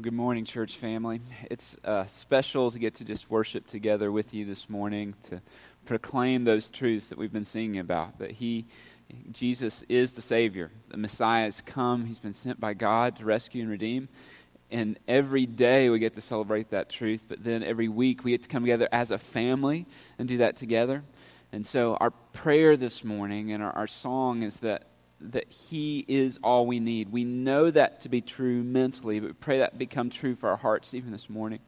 Well, good morning, church family. It's uh, special to get to just worship together with you this morning to proclaim those truths that we've been singing about. That He, Jesus, is the Savior. The Messiah has come. He's been sent by God to rescue and redeem. And every day we get to celebrate that truth, but then every week we get to come together as a family and do that together. And so our prayer this morning and our, our song is that that He is all we need. We know that to be true mentally, but we pray that become true for our hearts even this morning.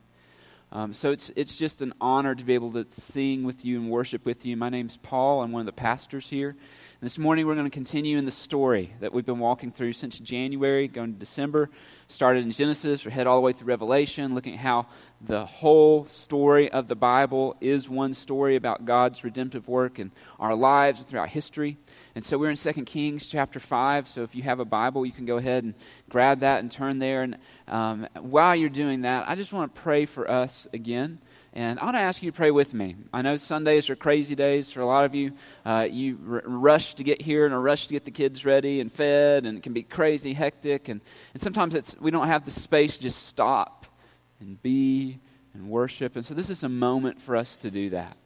Um, so it's, it's just an honor to be able to sing with you and worship with you. My name's Paul. I'm one of the pastors here. This morning, we're going to continue in the story that we've been walking through since January, going to December. Started in Genesis, we head all the way through Revelation, looking at how the whole story of the Bible is one story about God's redemptive work in our lives throughout history. And so we're in 2 Kings chapter 5. So if you have a Bible, you can go ahead and grab that and turn there. And um, while you're doing that, I just want to pray for us again. And I want to ask you to pray with me. I know Sundays are crazy days for a lot of you. Uh, you r- rush to get here and a rush to get the kids ready and fed, and it can be crazy, hectic. And, and sometimes it's, we don't have the space to just stop and be and worship. And so this is a moment for us to do that.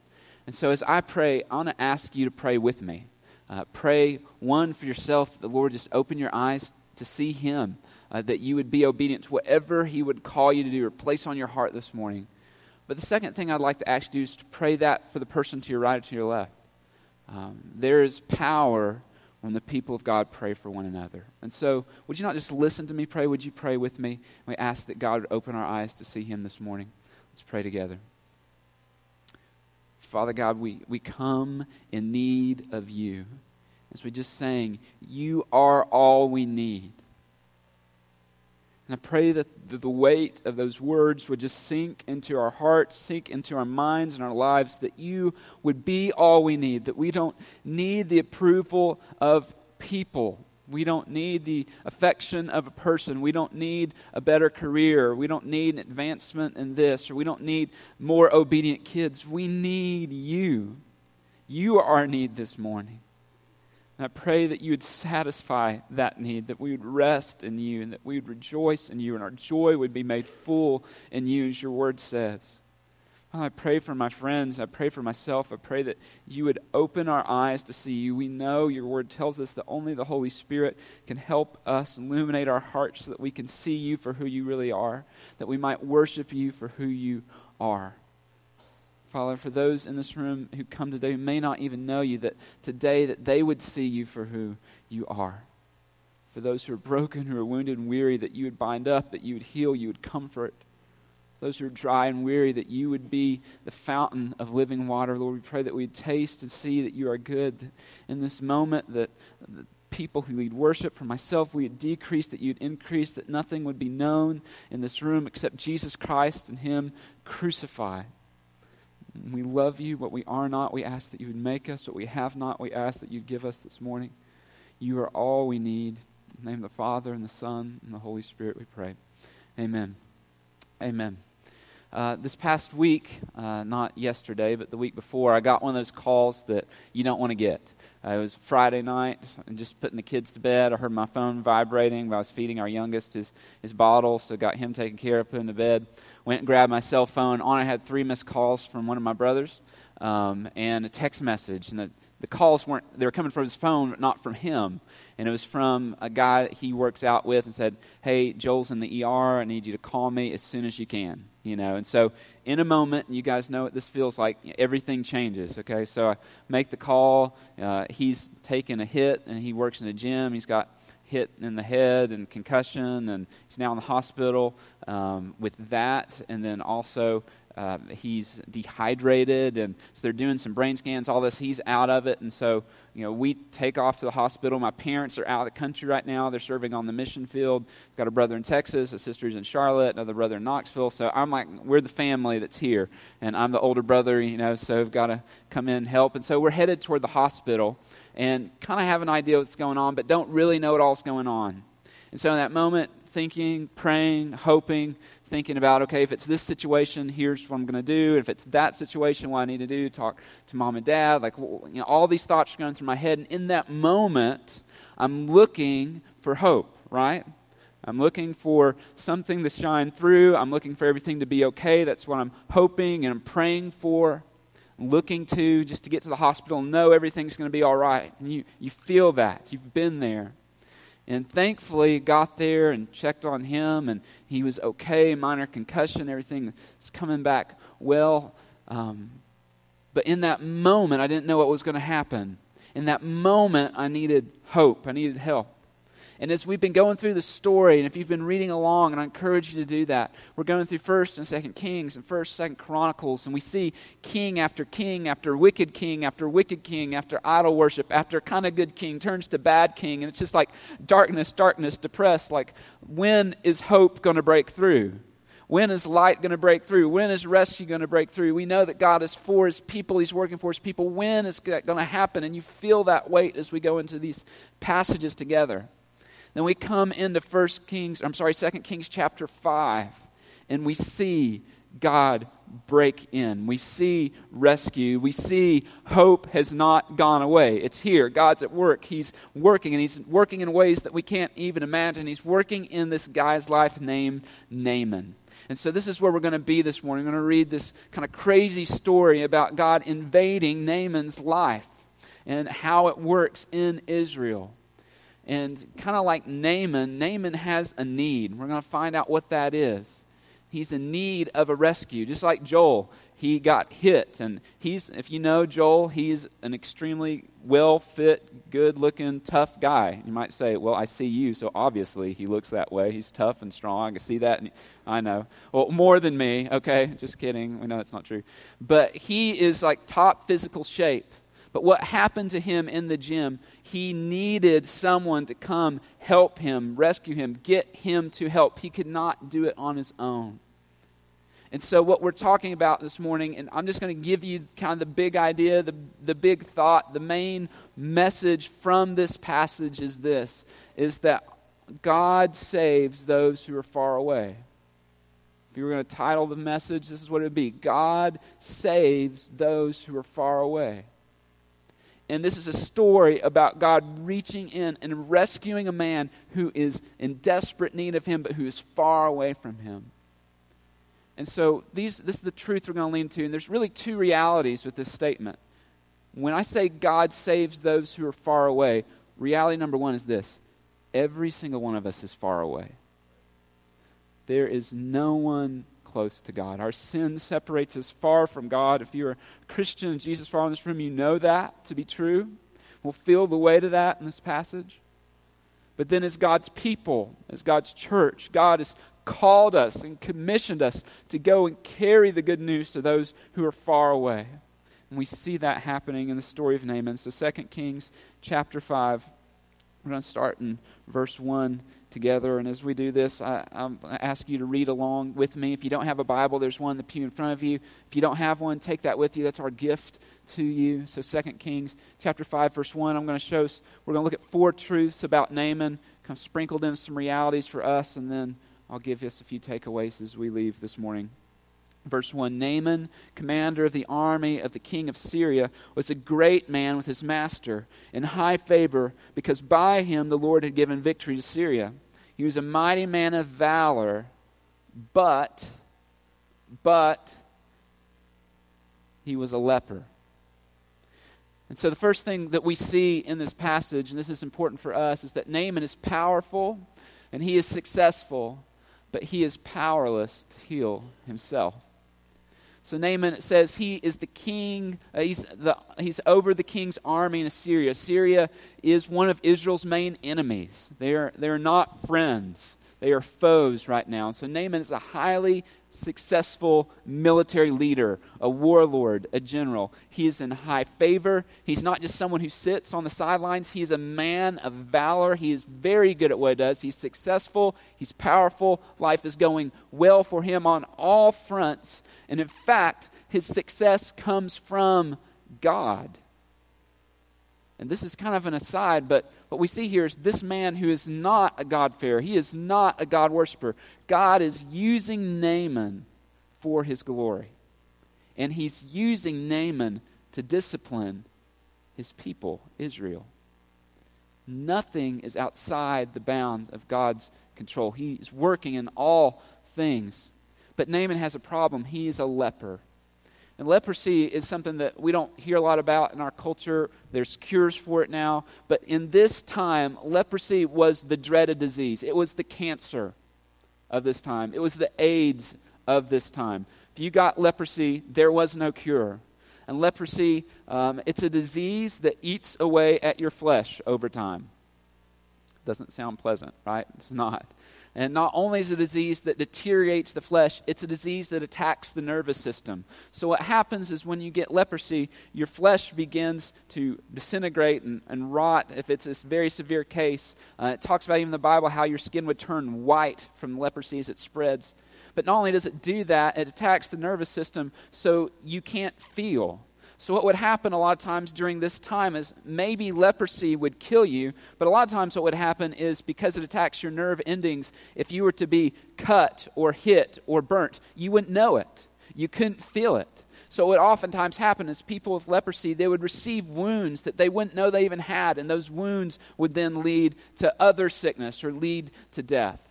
And so as I pray, I want to ask you to pray with me. Uh, pray, one, for yourself, that the Lord just open your eyes to see Him, uh, that you would be obedient to whatever He would call you to do or place on your heart this morning. But the second thing I'd like to ask you is to pray that for the person to your right or to your left. Um, there is power when the people of God pray for one another. And so, would you not just listen to me pray? Would you pray with me? We ask that God would open our eyes to see Him this morning. Let's pray together. Father God, we, we come in need of you. As we just sang, you are all we need. And I pray that the weight of those words would just sink into our hearts, sink into our minds and our lives, that you would be all we need, that we don't need the approval of people. We don't need the affection of a person. We don't need a better career. We don't need an advancement in this, or we don't need more obedient kids. We need you. You are our need this morning. And I pray that you would satisfy that need, that we would rest in you, and that we would rejoice in you, and our joy would be made full in you, as your word says. I pray for my friends. I pray for myself. I pray that you would open our eyes to see you. We know your word tells us that only the Holy Spirit can help us illuminate our hearts so that we can see you for who you really are, that we might worship you for who you are. Father, for those in this room who come today who may not even know you, that today that they would see you for who you are. For those who are broken, who are wounded and weary, that you would bind up, that you would heal, you would comfort. Those who are dry and weary, that you would be the fountain of living water. Lord, we pray that we'd taste and see that you are good. In this moment, that the people who lead worship, for myself, we would decrease, that you'd increase, that nothing would be known in this room except Jesus Christ and Him crucified. We love you. What we are not, we ask that you would make us. What we have not, we ask that you'd give us this morning. You are all we need. In the name of the Father, and the Son, and the Holy Spirit, we pray. Amen. Amen. Uh, this past week, uh, not yesterday, but the week before, I got one of those calls that you don't want to get. Uh, it was Friday night, and just putting the kids to bed. I heard my phone vibrating. I was feeding our youngest his, his bottle, so got him taken care of, put him to bed went and grabbed my cell phone. On I had three missed calls from one of my brothers um, and a text message. And the, the calls weren't, they were coming from his phone, but not from him. And it was from a guy that he works out with and said, Hey, Joel's in the ER. I need you to call me as soon as you can. You know, and so in a moment, you guys know what this feels like. Everything changes. Okay, so I make the call. Uh, he's taken a hit, and he works in a gym. He's got hit in the head and concussion, and he's now in the hospital um, with that. And then also, uh, he's dehydrated, and so they're doing some brain scans, all this. He's out of it, and so you know we take off to the hospital. My parents are out of the country right now; they're serving on the mission field. I've got a brother in Texas, a sister's in Charlotte, another brother in Knoxville. So I'm like, we're the family that's here, and I'm the older brother, you know. So I've got to come in and help, and so we're headed toward the hospital and kind of have an idea what's going on, but don't really know what all's going on. And so in that moment, thinking, praying, hoping, thinking about, okay, if it's this situation, here's what I'm going to do. If it's that situation, what I need to do, talk to mom and dad. Like, you know, all these thoughts are going through my head. And in that moment, I'm looking for hope, right? I'm looking for something to shine through. I'm looking for everything to be okay. That's what I'm hoping and I'm praying for. Looking to just to get to the hospital know everything's going to be all right. And you, you feel that. You've been there. And thankfully, got there and checked on him, and he was okay, minor concussion, everything is coming back well. Um, but in that moment, I didn't know what was going to happen. In that moment, I needed hope, I needed help. And as we've been going through the story, and if you've been reading along, and I encourage you to do that, we're going through First and Second Kings and First, Second Chronicles, and we see king after king after wicked king after wicked king after idol worship after kind of good king turns to bad king, and it's just like darkness, darkness, depressed. Like when is hope going to break through? When is light going to break through? When is rescue going to break through? We know that God is for his people, he's working for his people. When is that going to happen? And you feel that weight as we go into these passages together. Then we come into First Kings, I'm sorry, Second Kings chapter 5, and we see God break in. We see rescue. We see hope has not gone away. It's here. God's at work. He's working, and He's working in ways that we can't even imagine. He's working in this guy's life named Naaman. And so, this is where we're going to be this morning. We're going to read this kind of crazy story about God invading Naaman's life and how it works in Israel. And kind of like Naaman, Naaman has a need. We're going to find out what that is. He's in need of a rescue, just like Joel. He got hit, and he's, if you know Joel, he's an extremely well fit, good looking, tough guy. You might say, Well, I see you, so obviously he looks that way. He's tough and strong. I can see that. I know. Well, more than me, okay? Just kidding. We know that's not true. But he is like top physical shape. But what happened to him in the gym, he needed someone to come help him, rescue him, get him to help. He could not do it on his own. And so, what we're talking about this morning, and I'm just going to give you kind of the big idea, the, the big thought, the main message from this passage is this is that God saves those who are far away. If you were going to title the message, this is what it would be God saves those who are far away. And this is a story about God reaching in and rescuing a man who is in desperate need of him, but who is far away from him. And so these, this is the truth we're going to lean to. And there's really two realities with this statement. When I say God saves those who are far away, reality number one is this every single one of us is far away. There is no one close to God. Our sin separates us far from God. If you're a Christian and Jesus far in this room, you know that to be true. We'll feel the weight of that in this passage. But then, as God's people, as God's church, God has called us and commissioned us to go and carry the good news to those who are far away. And we see that happening in the story of Naaman. So 2 Kings chapter 5, we're going to start in verse 1 together. And as we do this, I, I, ask you to read along with me. If you don't have a Bible, there's one in the pew in front of you. If you don't have one, take that with you. That's our gift to you. So 2 Kings chapter 5, verse 1, I'm going to show us, we're going to look at four truths about Naaman, kind of sprinkled in some realities for us, and then I'll give us a few takeaways as we leave this morning. Verse 1 Naaman, commander of the army of the king of Syria, was a great man with his master, in high favor, because by him the Lord had given victory to Syria. He was a mighty man of valor, but, but, he was a leper. And so the first thing that we see in this passage, and this is important for us, is that Naaman is powerful and he is successful, but he is powerless to heal himself. So Naaman, it says he is the king, uh, he's, the, he's over the king's army in Assyria. Syria is one of Israel's main enemies. They are, they are not friends, they are foes right now. So Naaman is a highly successful military leader, a warlord, a general. He is in high favor. He's not just someone who sits on the sidelines, he is a man of valor. He is very good at what he does. He's successful, he's powerful. Life is going well for him on all fronts. And in fact, his success comes from God. And this is kind of an aside, but what we see here is this man who is not a God-fearer. He is not a God worshiper. God is using Naaman for his glory. And he's using Naaman to discipline his people, Israel. Nothing is outside the bounds of God's control. He's working in all things. But Naaman has a problem. He's a leper. And leprosy is something that we don't hear a lot about in our culture. There's cures for it now. But in this time, leprosy was the dreaded disease. It was the cancer of this time, it was the AIDS of this time. If you got leprosy, there was no cure. And leprosy, um, it's a disease that eats away at your flesh over time. Doesn't sound pleasant, right? It's not. And not only is it a disease that deteriorates the flesh, it's a disease that attacks the nervous system. So, what happens is when you get leprosy, your flesh begins to disintegrate and, and rot if it's this very severe case. Uh, it talks about even in the Bible how your skin would turn white from leprosy as it spreads. But not only does it do that, it attacks the nervous system so you can't feel. So, what would happen a lot of times during this time is maybe leprosy would kill you, but a lot of times what would happen is because it attacks your nerve endings, if you were to be cut or hit or burnt, you wouldn't know it. You couldn't feel it. So, what oftentimes happened is people with leprosy, they would receive wounds that they wouldn't know they even had, and those wounds would then lead to other sickness or lead to death.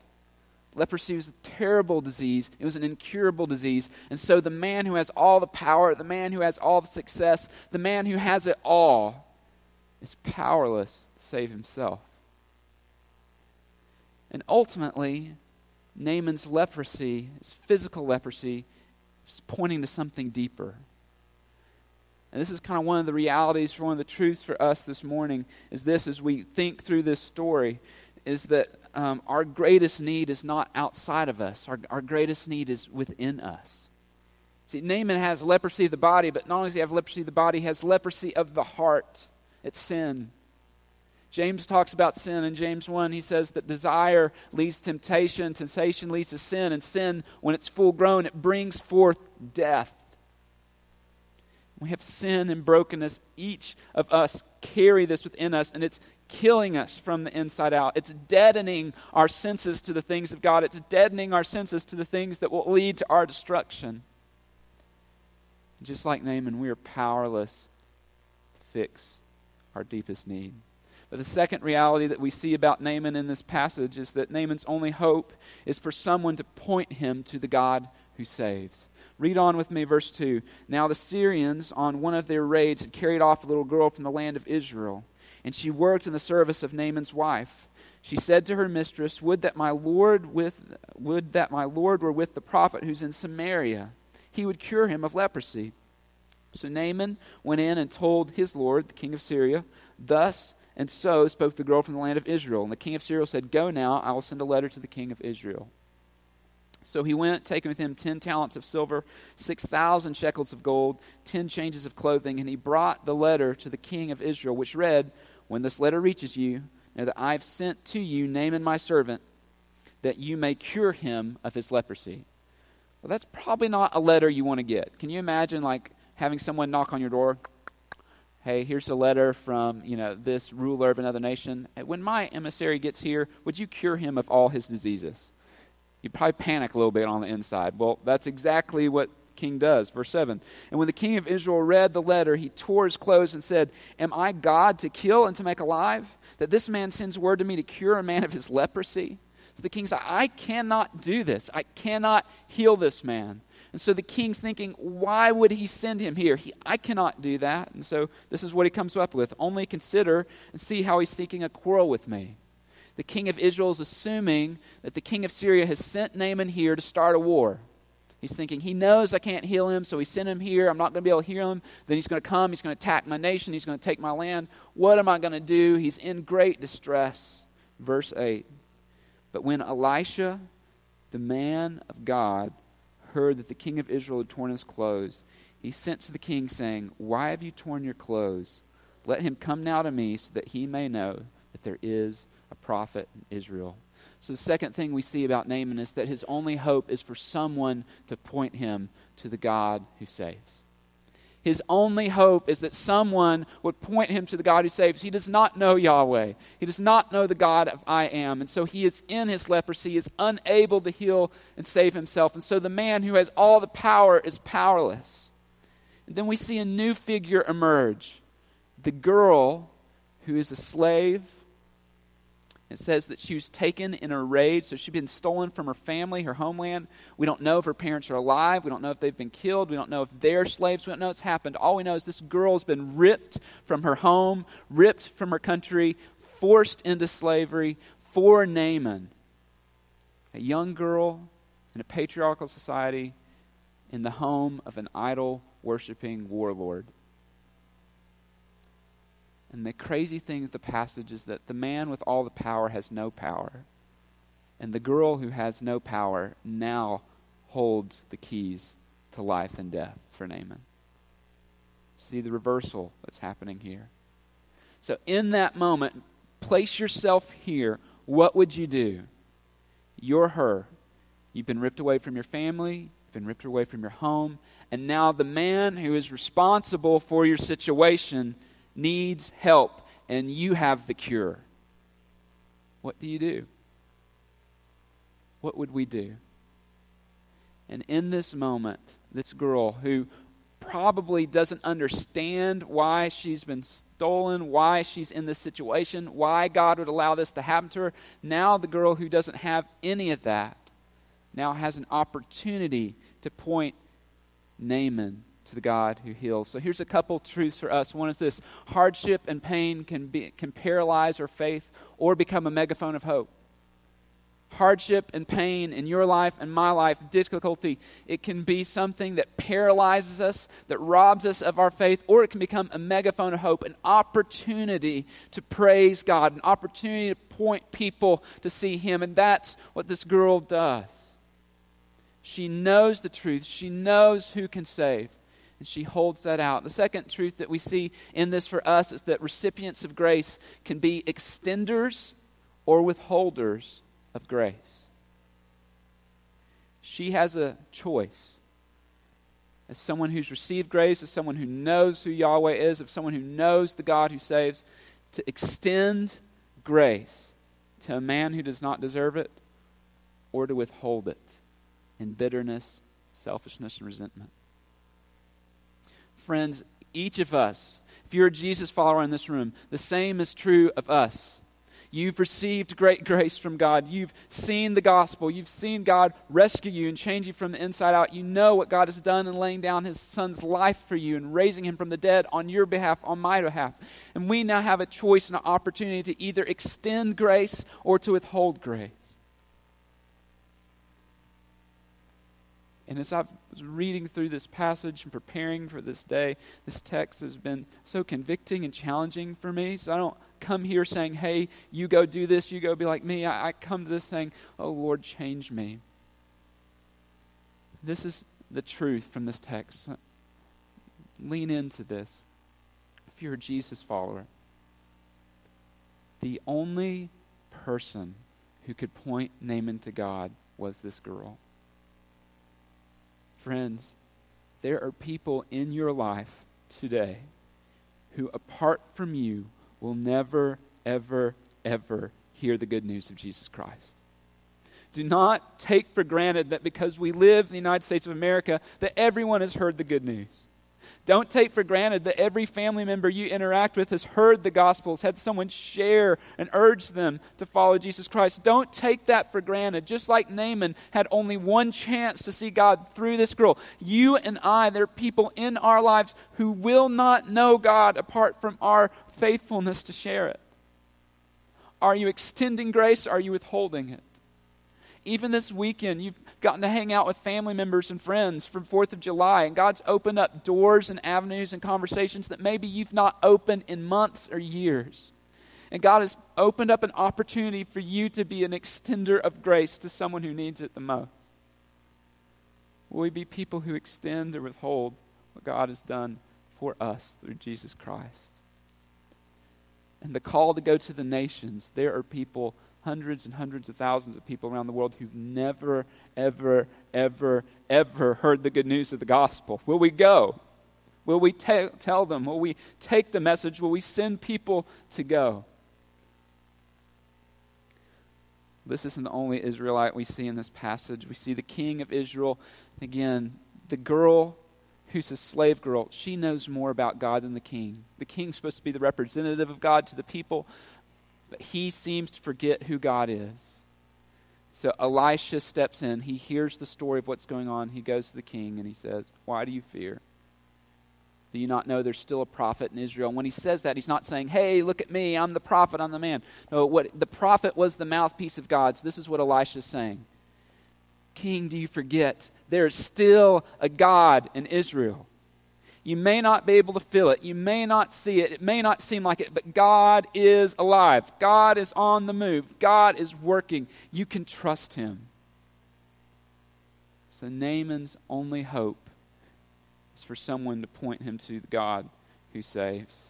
Leprosy was a terrible disease. It was an incurable disease. And so the man who has all the power, the man who has all the success, the man who has it all is powerless to save himself. And ultimately, Naaman's leprosy, his physical leprosy, is pointing to something deeper. And this is kind of one of the realities, for one of the truths for us this morning is this as we think through this story, is that um, our greatest need is not outside of us, our, our greatest need is within us. See, Naaman has leprosy of the body, but not only does he have leprosy of the body, he has leprosy of the heart. It's sin. James talks about sin in James 1. He says that desire leads to temptation, temptation leads to sin, and sin, when it's full grown, it brings forth death. We have sin and brokenness. Each of us carry this within us, and it's killing us from the inside out. It's deadening our senses to the things of God. It's deadening our senses to the things that will lead to our destruction. Just like Naaman, we are powerless to fix our deepest need. But the second reality that we see about Naaman in this passage is that Naaman's only hope is for someone to point him to the God who saves. Read on with me, verse 2. Now the Syrians, on one of their raids, had carried off a little girl from the land of Israel and she worked in the service of Naaman's wife. She said to her mistress, Would that my Lord with would that my Lord were with the prophet who's in Samaria. He would cure him of leprosy. So Naaman went in and told his Lord, the king of Syria, Thus and so spoke the girl from the land of Israel. And the king of Syria said, Go now, I will send a letter to the king of Israel. So he went, taking with him ten talents of silver, six thousand shekels of gold, ten changes of clothing, and he brought the letter to the king of Israel, which read, when this letter reaches you, know that I have sent to you Naaman my servant, that you may cure him of his leprosy. Well, that's probably not a letter you want to get. Can you imagine, like, having someone knock on your door? Hey, here's a letter from, you know, this ruler of another nation. When my emissary gets here, would you cure him of all his diseases? You'd probably panic a little bit on the inside. Well, that's exactly what king does. Verse 7 And when the king of Israel read the letter, he tore his clothes and said, Am I God to kill and to make alive? That this man sends word to me to cure a man of his leprosy? So the king said, I cannot do this. I cannot heal this man. And so the king's thinking, why would he send him here? He, I cannot do that. And so this is what he comes up with. Only consider and see how he's seeking a quarrel with me. The king of Israel is assuming that the king of Syria has sent Naaman here to start a war. He's thinking, he knows I can't heal him, so he sent him here. I'm not going to be able to heal him. Then he's going to come. He's going to attack my nation. He's going to take my land. What am I going to do? He's in great distress. Verse 8. But when Elisha, the man of God, heard that the king of Israel had torn his clothes, he sent to the king, saying, Why have you torn your clothes? Let him come now to me, so that he may know that there is prophet in Israel. So, the second thing we see about Naaman is that his only hope is for someone to point him to the God who saves. His only hope is that someone would point him to the God who saves. He does not know Yahweh. He does not know the God of I am. And so he is in his leprosy, he is unable to heal and save himself. And so the man who has all the power is powerless. And then we see a new figure emerge the girl who is a slave It says that she was taken in a raid, so she'd been stolen from her family, her homeland. We don't know if her parents are alive. We don't know if they've been killed. We don't know if they're slaves. We don't know what's happened. All we know is this girl has been ripped from her home, ripped from her country, forced into slavery for Naaman, a young girl in a patriarchal society in the home of an idol worshiping warlord. And the crazy thing with the passage is that the man with all the power has no power. And the girl who has no power now holds the keys to life and death for Naaman. See the reversal that's happening here. So, in that moment, place yourself here. What would you do? You're her. You've been ripped away from your family, you've been ripped away from your home, and now the man who is responsible for your situation needs help, and you have the cure. What do you do? What would we do? And in this moment, this girl who probably doesn't understand why she's been stolen, why she's in this situation, why God would allow this to happen to her. Now, the girl who doesn't have any of that now has an opportunity to point Naaman to the God who heals. So here's a couple truths for us. One is this hardship and pain can, be, can paralyze our faith or become a megaphone of hope. Hardship and pain in your life and my life, difficulty, it can be something that paralyzes us, that robs us of our faith, or it can become a megaphone of hope, an opportunity to praise God, an opportunity to point people to see Him. And that's what this girl does. She knows the truth, she knows who can save and she holds that out. The second truth that we see in this for us is that recipients of grace can be extenders or withholders of grace. She has a choice. As someone who's received grace, as someone who knows who Yahweh is, as someone who knows the God who saves, to extend grace to a man who does not deserve it or to withhold it in bitterness, selfishness, and resentment friends, each of us, if you're a Jesus follower in this room, the same is true of us. You've received great grace from God. You've seen the gospel. You've seen God rescue you and change you from the inside out. You know what God has done in laying down his son's life for you and raising him from the dead on your behalf, on my behalf. And we now have a choice and an opportunity to either extend grace or to withhold grace. And as I was reading through this passage and preparing for this day, this text has been so convicting and challenging for me. So I don't come here saying, hey, you go do this, you go be like me. I, I come to this saying, oh, Lord, change me. This is the truth from this text. Lean into this. If you're a Jesus follower, the only person who could point Naaman to God was this girl. Friends, there are people in your life today who, apart from you, will never, ever, ever hear the good news of Jesus Christ. Do not take for granted that because we live in the United States of America, that everyone has heard the good news. Don't take for granted that every family member you interact with has heard the Gospels, had someone share and urge them to follow Jesus Christ. Don't take that for granted. Just like Naaman had only one chance to see God through this girl, you and I, there are people in our lives who will not know God apart from our faithfulness to share it. Are you extending grace? Are you withholding it? Even this weekend, you've gotten to hang out with family members and friends from 4th of July, and God's opened up doors and avenues and conversations that maybe you've not opened in months or years. And God has opened up an opportunity for you to be an extender of grace to someone who needs it the most. Will we be people who extend or withhold what God has done for us through Jesus Christ? And the call to go to the nations, there are people hundreds and hundreds of thousands of people around the world who've never, ever, ever, ever heard the good news of the gospel. Will we go? Will we te- tell them? Will we take the message? Will we send people to go? This isn't the only Israelite we see in this passage. We see the king of Israel. Again, the girl who's a slave girl, she knows more about God than the king. The king's supposed to be the representative of God to the people but he seems to forget who God is. So Elisha steps in. He hears the story of what's going on. He goes to the king and he says, Why do you fear? Do you not know there's still a prophet in Israel? And when he says that, he's not saying, Hey, look at me, I'm the prophet, I'm the man. No, what the prophet was the mouthpiece of God. So this is what Elisha is saying. King, do you forget? There's still a God in Israel. You may not be able to feel it. You may not see it. It may not seem like it, but God is alive. God is on the move. God is working. You can trust him. So Naaman's only hope is for someone to point him to the God who saves.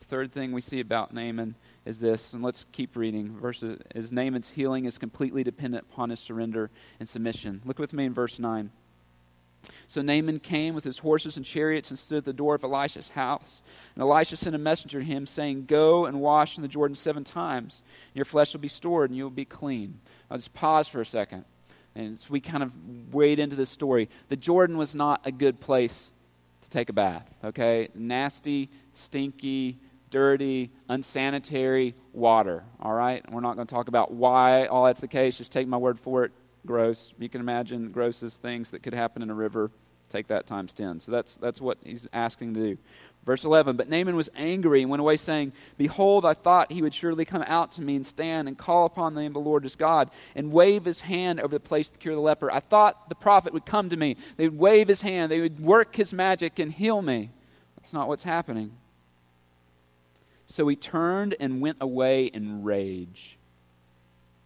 The third thing we see about Naaman is this, and let's keep reading. Verses is Naaman's healing is completely dependent upon his surrender and submission. Look with me in verse 9. So Naaman came with his horses and chariots and stood at the door of Elisha's house. And Elisha sent a messenger to him, saying, Go and wash in the Jordan seven times. And your flesh will be stored, and you will be clean. I'll just pause for a second. And as we kind of wade into this story, the Jordan was not a good place to take a bath, okay? Nasty, stinky, dirty, unsanitary water, all right? We're not going to talk about why all that's the case. Just take my word for it gross. You can imagine grossest things that could happen in a river. Take that times 10. So that's, that's what he's asking to do. Verse 11 But Naaman was angry and went away, saying, Behold, I thought he would surely come out to me and stand and call upon the name of the Lord his God and wave his hand over the place to cure the leper. I thought the prophet would come to me. They would wave his hand, they would work his magic and heal me. That's not what's happening. So he turned and went away in rage.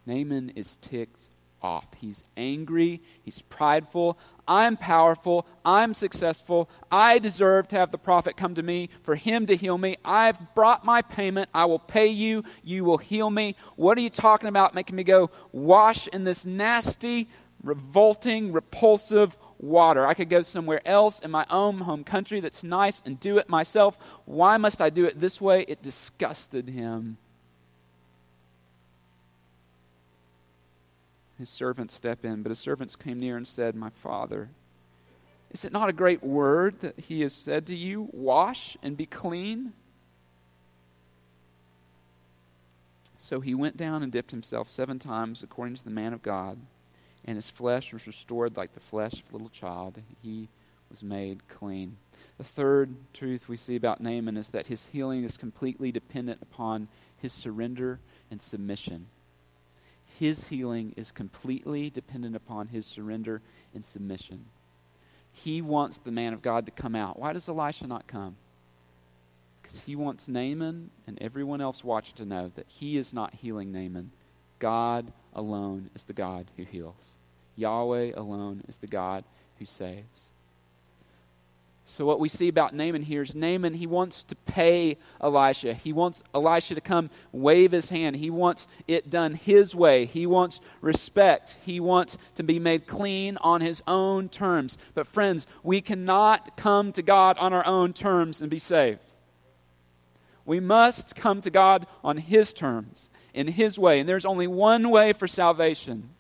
Naaman is ticked off. He's angry, he's prideful. I'm powerful, I'm successful. I deserve to have the prophet come to me for him to heal me. I've brought my payment. I will pay you. You will heal me. What are you talking about making me go wash in this nasty, revolting, repulsive water? I could go somewhere else in my own home country that's nice and do it myself. Why must I do it this way? It disgusted him. His servants step in. But his servants came near and said, My father, is it not a great word that he has said to you, Wash and be clean? So he went down and dipped himself seven times according to the man of God, and his flesh was restored like the flesh of a little child. He was made clean. The third truth we see about Naaman is that his healing is completely dependent upon his surrender and submission his healing is completely dependent upon his surrender and submission. He wants the man of God to come out. Why does Elisha not come? Because he wants Naaman and everyone else watching to know that he is not healing Naaman. God alone is the God who heals. Yahweh alone is the God who saves. So, what we see about Naaman here is Naaman, he wants to pay Elisha. He wants Elisha to come wave his hand. He wants it done his way. He wants respect. He wants to be made clean on his own terms. But, friends, we cannot come to God on our own terms and be saved. We must come to God on his terms, in his way. And there's only one way for salvation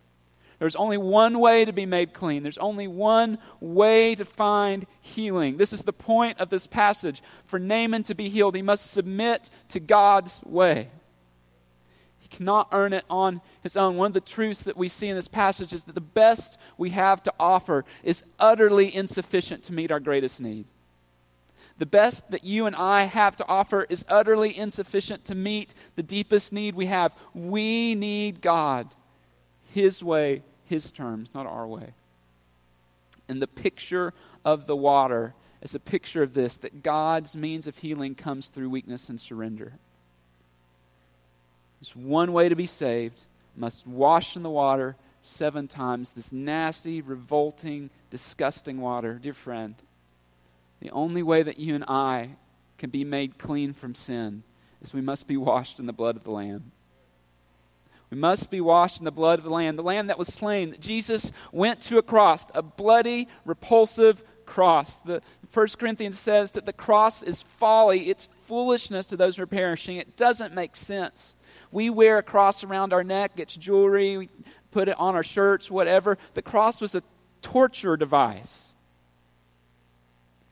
there's only one way to be made clean. There's only one way to find healing. This is the point of this passage. For Naaman to be healed, he must submit to God's way. He cannot earn it on his own. One of the truths that we see in this passage is that the best we have to offer is utterly insufficient to meet our greatest need. The best that you and I have to offer is utterly insufficient to meet the deepest need we have. We need God, His way, his terms, not our way. And the picture of the water is a picture of this that God's means of healing comes through weakness and surrender. There's one way to be saved must wash in the water seven times, this nasty, revolting, disgusting water. Dear friend, the only way that you and I can be made clean from sin is we must be washed in the blood of the Lamb. We must be washed in the blood of the Lamb, the Lamb that was slain. Jesus went to a cross, a bloody, repulsive cross. The First Corinthians says that the cross is folly, it's foolishness to those who are perishing. It doesn't make sense. We wear a cross around our neck, it's jewelry, we put it on our shirts, whatever. The cross was a torture device.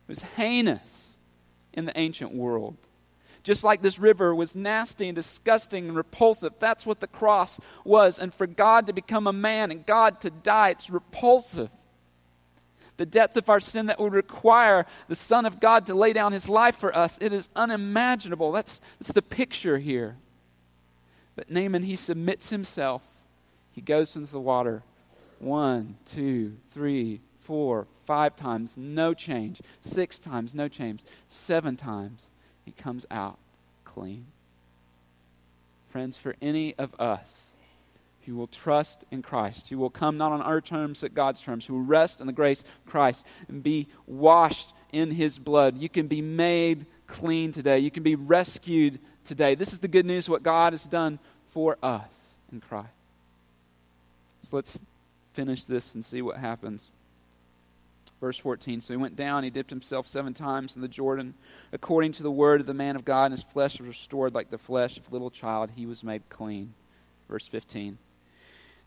It was heinous in the ancient world. Just like this river was nasty and disgusting and repulsive, that's what the cross was. And for God to become a man and God to die, it's repulsive. The depth of our sin that would require the Son of God to lay down his life for us, it is unimaginable. That's, that's the picture here. But Naaman, he submits himself. He goes into the water one, two, three, four, five times, no change. Six times, no change. Seven times, he comes out clean. Friends, for any of us who will trust in Christ, who will come not on our terms but God's terms, who will rest in the grace of Christ and be washed in his blood, you can be made clean today. You can be rescued today. This is the good news what God has done for us in Christ. So let's finish this and see what happens. Verse 14 So he went down, he dipped himself seven times in the Jordan. According to the word of the man of God, and his flesh was restored like the flesh of a little child. He was made clean. Verse 15.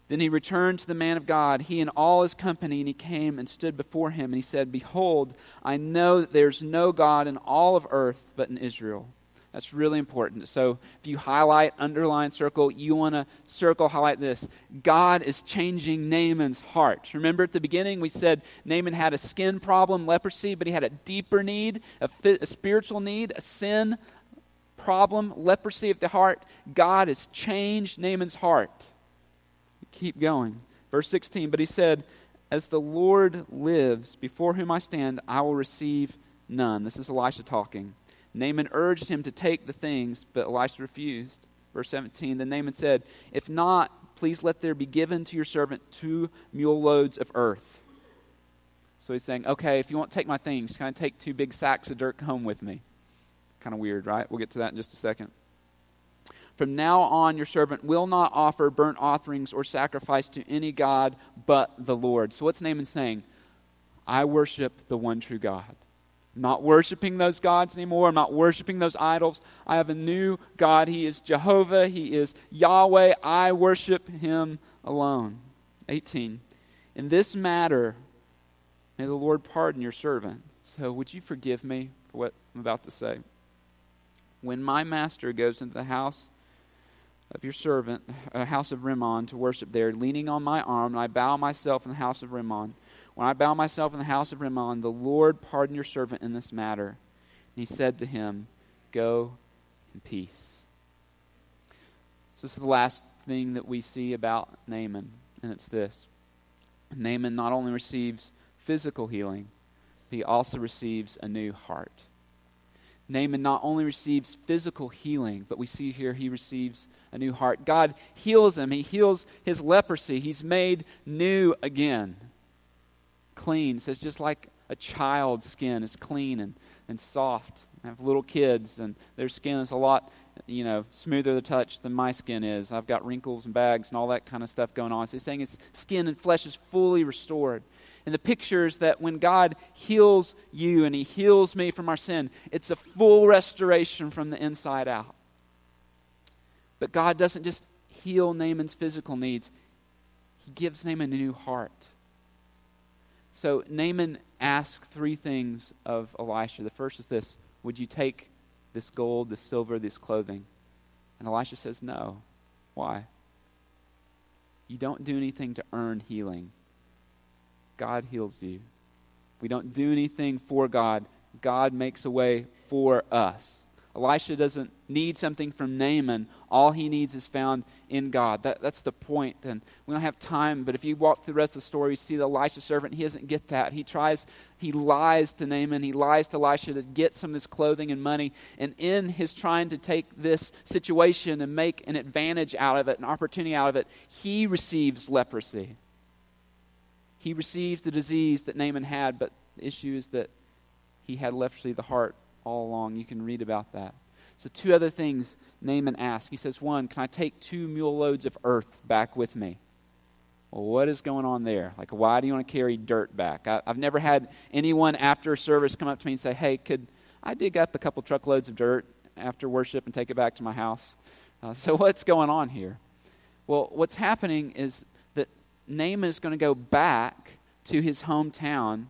Then he returned to the man of God, he and all his company, and he came and stood before him, and he said, Behold, I know that there's no God in all of earth but in Israel. That's really important. So if you highlight, underline, circle, you want to circle, highlight this. God is changing Naaman's heart. Remember at the beginning we said Naaman had a skin problem, leprosy, but he had a deeper need, a, a spiritual need, a sin problem, leprosy of the heart. God has changed Naaman's heart. Keep going. Verse 16, but he said, As the Lord lives, before whom I stand, I will receive none. This is Elisha talking. Naaman urged him to take the things, but Elisha refused. Verse 17 Then Naaman said, If not, please let there be given to your servant two mule loads of earth. So he's saying, Okay, if you won't take my things, can I take two big sacks of dirt home with me? Kind of weird, right? We'll get to that in just a second. From now on, your servant will not offer burnt offerings or sacrifice to any God but the Lord. So what's Naaman saying? I worship the one true God. I'm not worshiping those gods anymore. I'm not worshiping those idols. I have a new God. He is Jehovah. He is Yahweh. I worship him alone. 18. In this matter, may the Lord pardon your servant. So, would you forgive me for what I'm about to say? When my master goes into the house of your servant, a house of Rimmon, to worship there, leaning on my arm, and I bow myself in the house of Rimmon, when I bow myself in the house of Rimmon, the Lord pardon your servant in this matter. And he said to him, Go in peace. So this is the last thing that we see about Naaman, and it's this. Naaman not only receives physical healing, but he also receives a new heart. Naaman not only receives physical healing, but we see here he receives a new heart. God heals him, he heals his leprosy, he's made new again clean. Says just like a child's skin is clean and, and soft. I have little kids, and their skin is a lot, you know, smoother to touch than my skin is. I've got wrinkles and bags and all that kind of stuff going on. So he's saying his skin and flesh is fully restored. And the picture is that when God heals you and he heals me from our sin, it's a full restoration from the inside out. But God doesn't just heal Naaman's physical needs, he gives Naaman a new heart. So Naaman asks three things of Elisha. The first is this Would you take this gold, this silver, this clothing? And Elisha says, No. Why? You don't do anything to earn healing. God heals you. We don't do anything for God. God makes a way for us. Elisha doesn't need something from Naaman. All he needs is found in God. That, that's the point. And we don't have time, but if you walk through the rest of the story, you see the Elisha servant, he doesn't get that. He tries, he lies to Naaman, he lies to Elisha to get some of his clothing and money. And in his trying to take this situation and make an advantage out of it, an opportunity out of it, he receives leprosy. He receives the disease that Naaman had, but the issue is that he had leprosy of the heart all along. You can read about that. So, two other things Naaman asks. He says, One, can I take two mule loads of earth back with me? Well, what is going on there? Like, why do you want to carry dirt back? I, have never had anyone after service come up to me and say, Hey, could I dig up a couple truckloads of dirt after worship and take it back to my house? Uh, so, what's going on here? Well, what's happening is that Naaman is going to go back to his hometown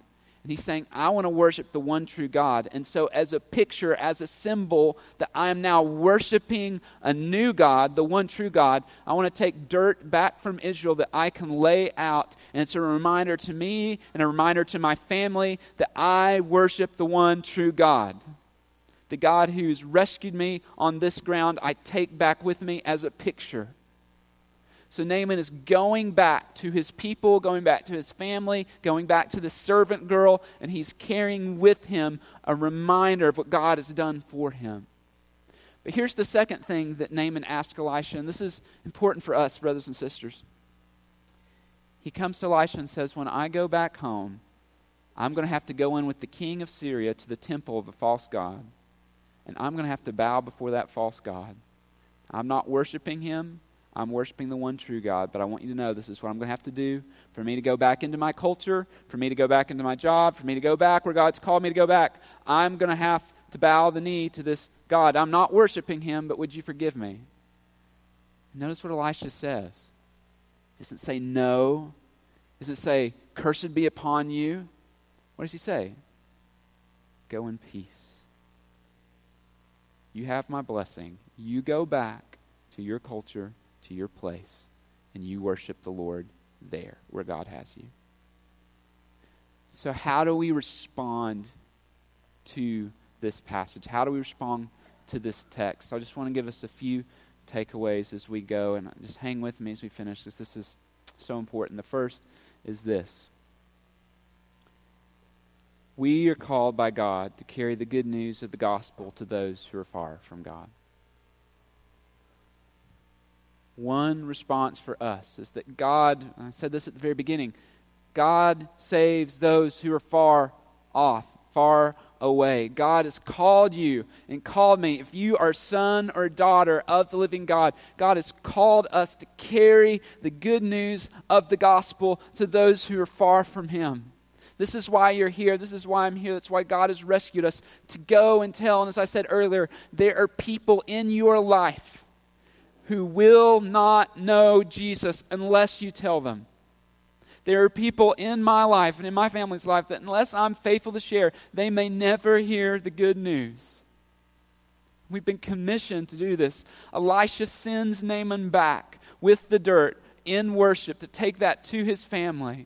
he's saying, I want to worship the one true God. And so, as a picture, as a symbol that I am now worshiping a new God, the one true God, I want to take dirt back from Israel that I can lay out. And it's a reminder to me and a reminder to my family that I worship the one true God. The God who's rescued me on this ground, I take back with me as a picture. So Naaman is going back to his people, going back to his family, going back to the servant girl, and he's carrying with him a reminder of what God has done for him. But here's the second thing that Naaman asked Elisha, and this is important for us, brothers and sisters. He comes to Elisha and says, When I go back home, I'm going to have to go in with the king of Syria to the temple of the false God, and I'm going to have to bow before that false God. I'm not worshiping him. I'm worshiping the one true God, but I want you to know this is what I'm going to have to do for me to go back into my culture, for me to go back into my job, for me to go back where God's called me to go back. I'm going to have to bow the knee to this God. I'm not worshiping him, but would you forgive me? Notice what Elisha says. It doesn't say no. It doesn't say, cursed be upon you. What does he say? Go in peace. You have my blessing. You go back to your culture to your place and you worship the Lord there where God has you. So, how do we respond to this passage? How do we respond to this text? I just want to give us a few takeaways as we go, and just hang with me as we finish this. This is so important. The first is this We are called by God to carry the good news of the gospel to those who are far from God one response for us is that God, I said this at the very beginning, God saves those who are far off, far away. God has called you and called me. If you are son or daughter of the living God, God has called us to carry the good news of the gospel to those who are far from Him. This is why you're here. This is why I'm here. That's why God has rescued us to go and tell. And as I said earlier, there are people in your life who will not know Jesus unless you tell them. There are people in my life and in my family's life that, unless I'm faithful to share, they may never hear the good news. We've been commissioned to do this. Elisha sends Naaman back with the dirt in worship to take that to his family.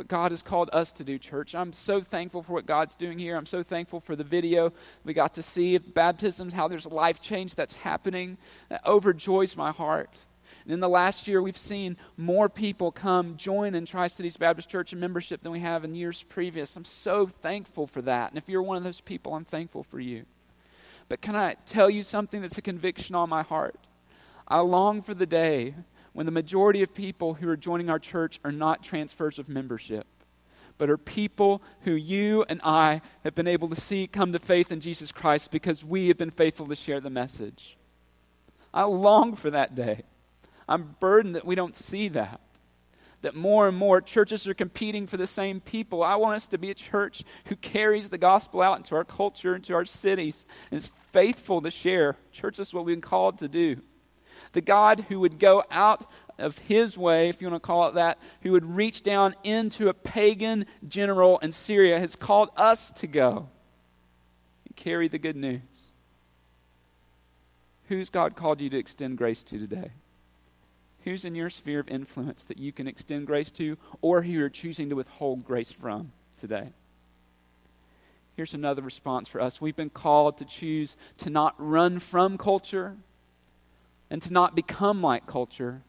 What God has called us to do, church. I'm so thankful for what God's doing here. I'm so thankful for the video we got to see of baptisms, how there's a life change that's happening. That overjoys my heart. And in the last year, we've seen more people come join in Tri Cities Baptist Church and membership than we have in years previous. I'm so thankful for that. And if you're one of those people, I'm thankful for you. But can I tell you something that's a conviction on my heart? I long for the day when the majority of people who are joining our church are not transfers of membership, but are people who you and I have been able to see come to faith in Jesus Christ because we have been faithful to share the message. I long for that day. I'm burdened that we don't see that. That more and more churches are competing for the same people. I want us to be a church who carries the gospel out into our culture, into our cities, and is faithful to share. Church is what we've been called to do. The God who would go out of his way, if you want to call it that, who would reach down into a pagan general in Syria, has called us to go and carry the good news. Who's God called you to extend grace to today? Who's in your sphere of influence that you can extend grace to, or who you're choosing to withhold grace from today? Here's another response for us. We've been called to choose to not run from culture and to not become like culture,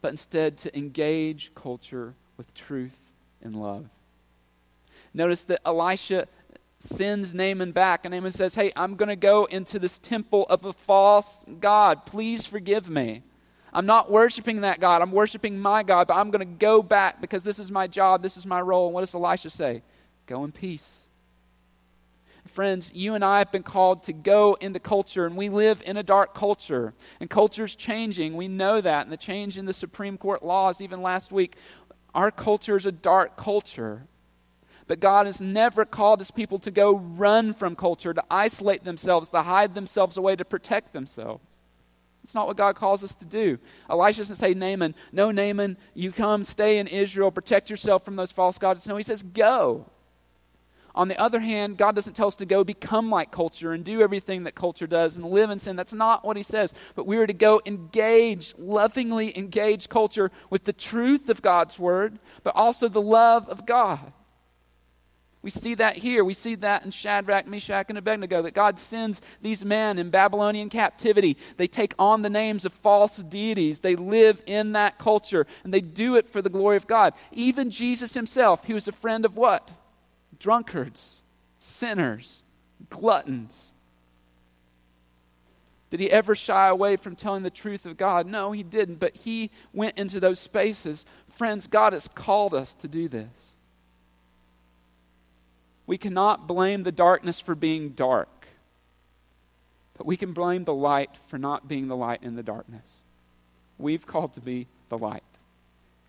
but instead to engage culture with truth and love. Notice that Elisha sends Naaman back, and Naaman says, Hey, I'm going to go into this temple of a false God. Please forgive me. I'm not worshiping that God. I'm worshiping my God, but I'm going to go back because this is my job, this is my role. And what does Elisha say? Go in peace. Friends, you and I have been called to go into culture, and we live in a dark culture. And culture's changing. We know that. And the change in the Supreme Court laws, even last week, our culture is a dark culture. But God has never called his people to go run from culture, to isolate themselves, to hide themselves away, to protect themselves. It's not what God calls us to do. Elisha doesn't say, Naaman, no, Naaman, you come, stay in Israel, protect yourself from those false gods. No, he says, go. On the other hand, God doesn't tell us to go become like culture and do everything that culture does and live in sin. That's not what He says. But we are to go engage, lovingly engage culture with the truth of God's Word, but also the love of God. We see that here. We see that in Shadrach, Meshach, and Abednego that God sends these men in Babylonian captivity. They take on the names of false deities. They live in that culture, and they do it for the glory of God. Even Jesus himself, he was a friend of what? Drunkards, sinners, gluttons. Did he ever shy away from telling the truth of God? No, he didn't, but he went into those spaces. Friends, God has called us to do this. We cannot blame the darkness for being dark, but we can blame the light for not being the light in the darkness. We've called to be the light.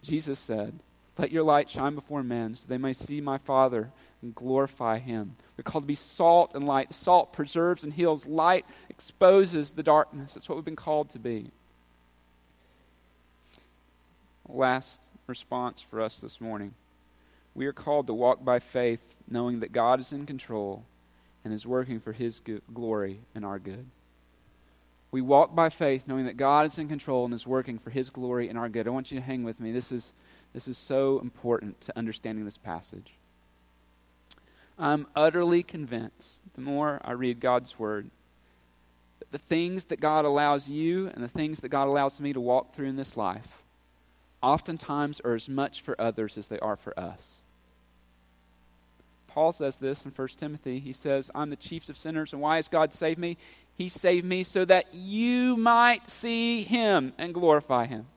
Jesus said, Let your light shine before men so they may see my Father and glorify him. We're called to be salt and light. Salt preserves and heals, light exposes the darkness. That's what we've been called to be. Last response for us this morning. We are called to walk by faith knowing that God is in control and is working for his glory and our good. We walk by faith knowing that God is in control and is working for his glory and our good. I want you to hang with me. This is, this is so important to understanding this passage. I'm utterly convinced, the more I read God's word, that the things that God allows you and the things that God allows me to walk through in this life oftentimes are as much for others as they are for us. Paul says this in 1 Timothy. He says, I'm the chief of sinners, and why has God saved me? He saved me so that you might see him and glorify him.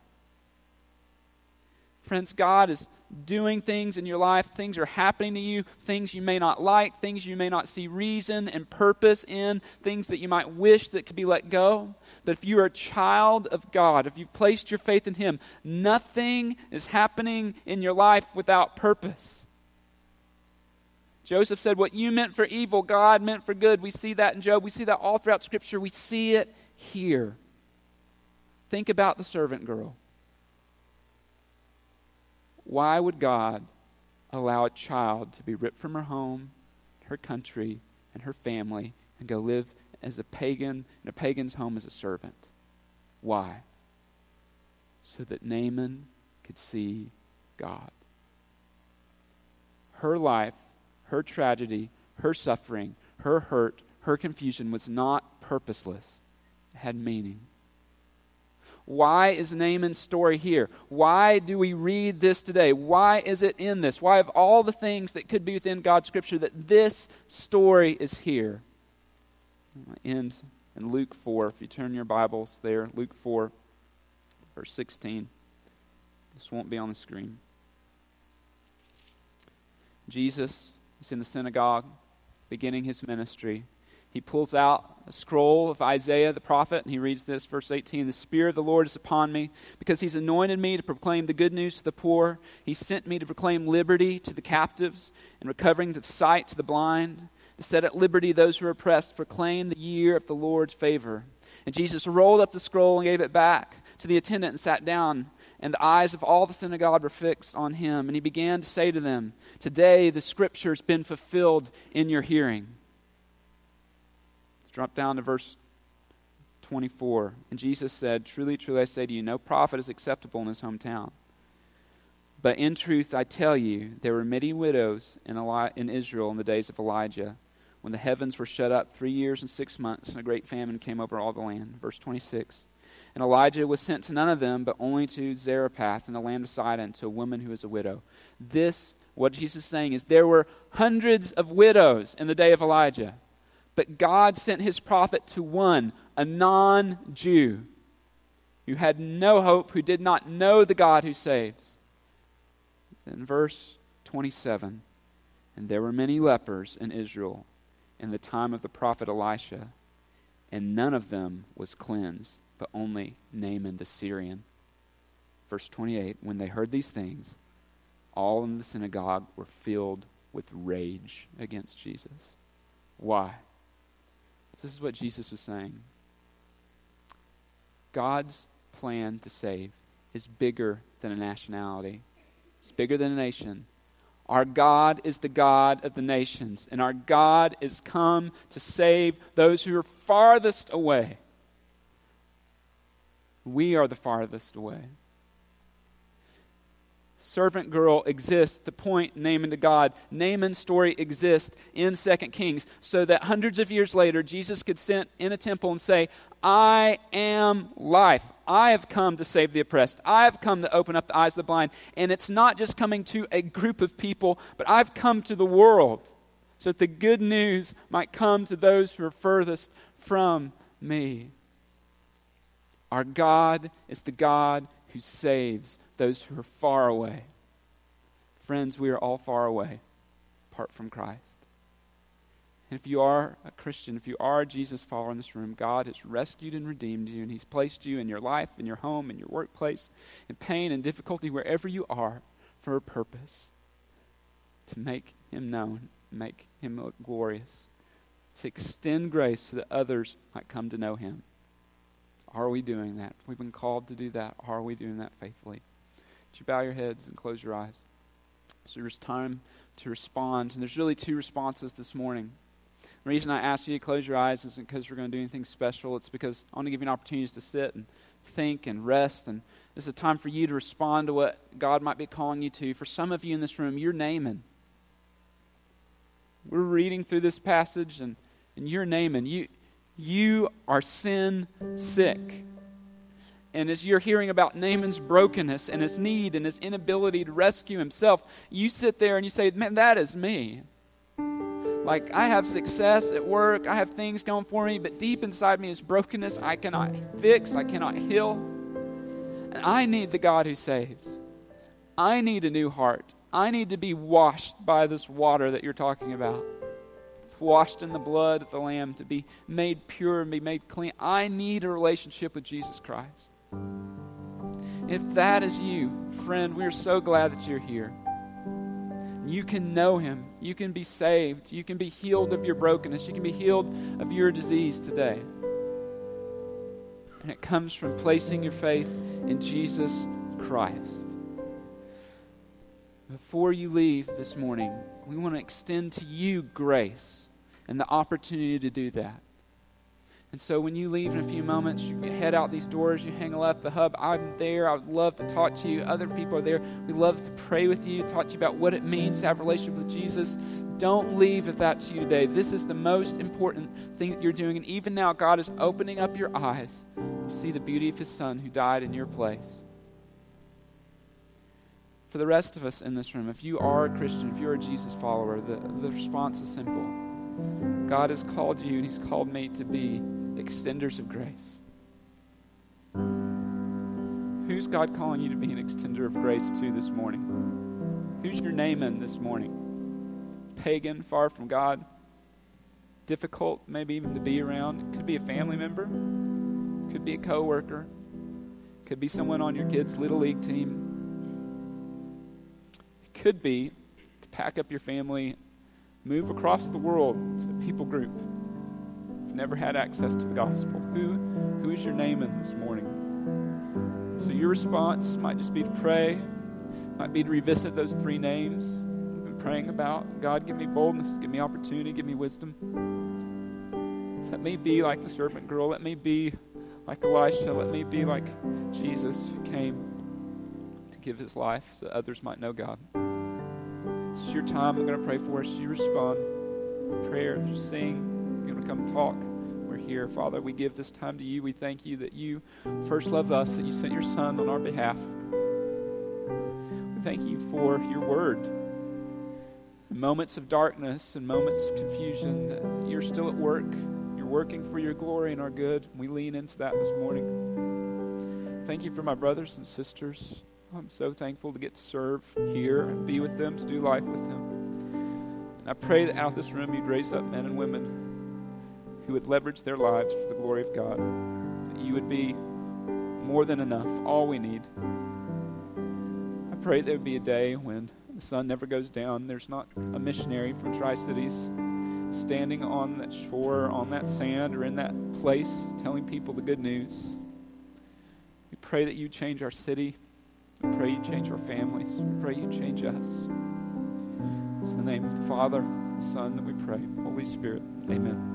Friends, God is doing things in your life. Things are happening to you, things you may not like, things you may not see reason and purpose in, things that you might wish that could be let go. But if you are a child of God, if you've placed your faith in Him, nothing is happening in your life without purpose. Joseph said, What you meant for evil, God meant for good. We see that in Job. We see that all throughout Scripture. We see it here. Think about the servant girl. Why would God allow a child to be ripped from her home, her country, and her family and go live as a pagan in a pagan's home as a servant? Why? So that Naaman could see God. Her life her tragedy, her suffering, her hurt, her confusion was not purposeless, it had meaning. Why is Naaman's story here? Why do we read this today? Why is it in this? Why, of all the things that could be within God's Scripture, that this story is here? Ends in Luke 4. If you turn your Bibles there, Luke 4, verse 16. This won't be on the screen. Jesus is in the synagogue, beginning his ministry. He pulls out a scroll of Isaiah the prophet, and he reads this, verse 18 The Spirit of the Lord is upon me, because he's anointed me to proclaim the good news to the poor. He sent me to proclaim liberty to the captives, and recovering the sight to the blind, to set at liberty those who are oppressed, proclaim the year of the Lord's favor. And Jesus rolled up the scroll and gave it back to the attendant and sat down and the eyes of all the synagogue were fixed on him. And he began to say to them, Today the scripture has been fulfilled in your hearing. Drop down to verse 24. And Jesus said, Truly, truly, I say to you, no prophet is acceptable in his hometown. But in truth, I tell you, there were many widows in, Eli- in Israel in the days of Elijah, when the heavens were shut up three years and six months, and a great famine came over all the land. Verse 26. And Elijah was sent to none of them, but only to Zarephath in the land of Sidon, to a woman who was a widow. This, what Jesus is saying, is there were hundreds of widows in the day of Elijah, but God sent his prophet to one, a non Jew, who had no hope, who did not know the God who saves. In verse 27, and there were many lepers in Israel in the time of the prophet Elisha, and none of them was cleansed but only Naaman the Syrian. Verse 28 When they heard these things, all in the synagogue were filled with rage against Jesus. Why? This is what Jesus was saying. God's plan to save is bigger than a nationality, it's bigger than a nation. Our God is the God of the nations, and our God is come to save those who are farthest away. We are the farthest away servant girl exists to point Naaman to God. Naaman's story exists in 2 Kings so that hundreds of years later, Jesus could sit in a temple and say, I am life. I have come to save the oppressed. I have come to open up the eyes of the blind. And it's not just coming to a group of people, but I've come to the world so that the good news might come to those who are furthest from me. Our God is the God who saves those who are far away. Friends, we are all far away apart from Christ. And if you are a Christian, if you are a Jesus follower in this room, God has rescued and redeemed you, and He's placed you in your life, in your home, in your workplace, in pain and difficulty, wherever you are, for a purpose to make Him known, make Him look glorious, to extend grace so that others might come to know Him. Are we doing that? We've been called to do that. Are we doing that faithfully? Would you bow your heads and close your eyes? So there's time to respond. And there's really two responses this morning. The reason I ask you to close your eyes isn't because we're going to do anything special. It's because I want to give you an opportunity to sit and think and rest. And this is a time for you to respond to what God might be calling you to. For some of you in this room, you're Naaman. We're reading through this passage, and, and you're Naaman. You, you are sin sick. And as you're hearing about Naaman's brokenness and his need and his inability to rescue himself, you sit there and you say, Man, that is me. Like, I have success at work, I have things going for me, but deep inside me is brokenness I cannot fix, I cannot heal. And I need the God who saves. I need a new heart. I need to be washed by this water that you're talking about. Washed in the blood of the Lamb, to be made pure and be made clean. I need a relationship with Jesus Christ. If that is you, friend, we are so glad that you're here. You can know Him. You can be saved. You can be healed of your brokenness. You can be healed of your disease today. And it comes from placing your faith in Jesus Christ. Before you leave this morning, we want to extend to you grace and the opportunity to do that. And so when you leave in a few moments, you head out these doors, you hang left the hub. I'm there. I would love to talk to you. Other people are there. We love to pray with you, talk to you about what it means to have a relationship with Jesus. Don't leave if that's you today. This is the most important thing that you're doing. And even now, God is opening up your eyes to see the beauty of His Son who died in your place. For the rest of us in this room, if you are a Christian, if you're a Jesus follower, the, the response is simple. God has called you and He's called me to be extenders of grace. Who's God calling you to be an extender of grace to this morning? Who's your Naaman this morning? Pagan, far from God, difficult maybe even to be around. Could be a family member, could be a coworker, could be someone on your kids' little league team. It could be to pack up your family, move across the world to a people group who've never had access to the gospel? Who, who is your Naaman this morning? So your response might just be to pray, might be to revisit those three names we've been praying about. God, give me boldness, give me opportunity, give me wisdom. Let me be like the servant girl. Let me be like Elisha. Let me be like Jesus who came to give his life so others might know God. Your time. I'm going to pray for us. You respond. Prayer, if you sing going to come talk, we're here. Father, we give this time to you. We thank you that you first loved us, that you sent your Son on our behalf. We thank you for your word. In moments of darkness and moments of confusion, that you're still at work. You're working for your glory and our good. We lean into that this morning. Thank you for my brothers and sisters. I'm so thankful to get to serve here and be with them, to do life with them. And I pray that out of this room you'd raise up men and women who would leverage their lives for the glory of God. That you would be more than enough, all we need. I pray there would be a day when the sun never goes down. There's not a missionary from Tri Cities standing on that shore, on that sand, or in that place telling people the good news. We pray that you change our city. Pray you change our families. Pray you change us. It's the name of the Father, the Son that we pray. Holy Spirit. Amen.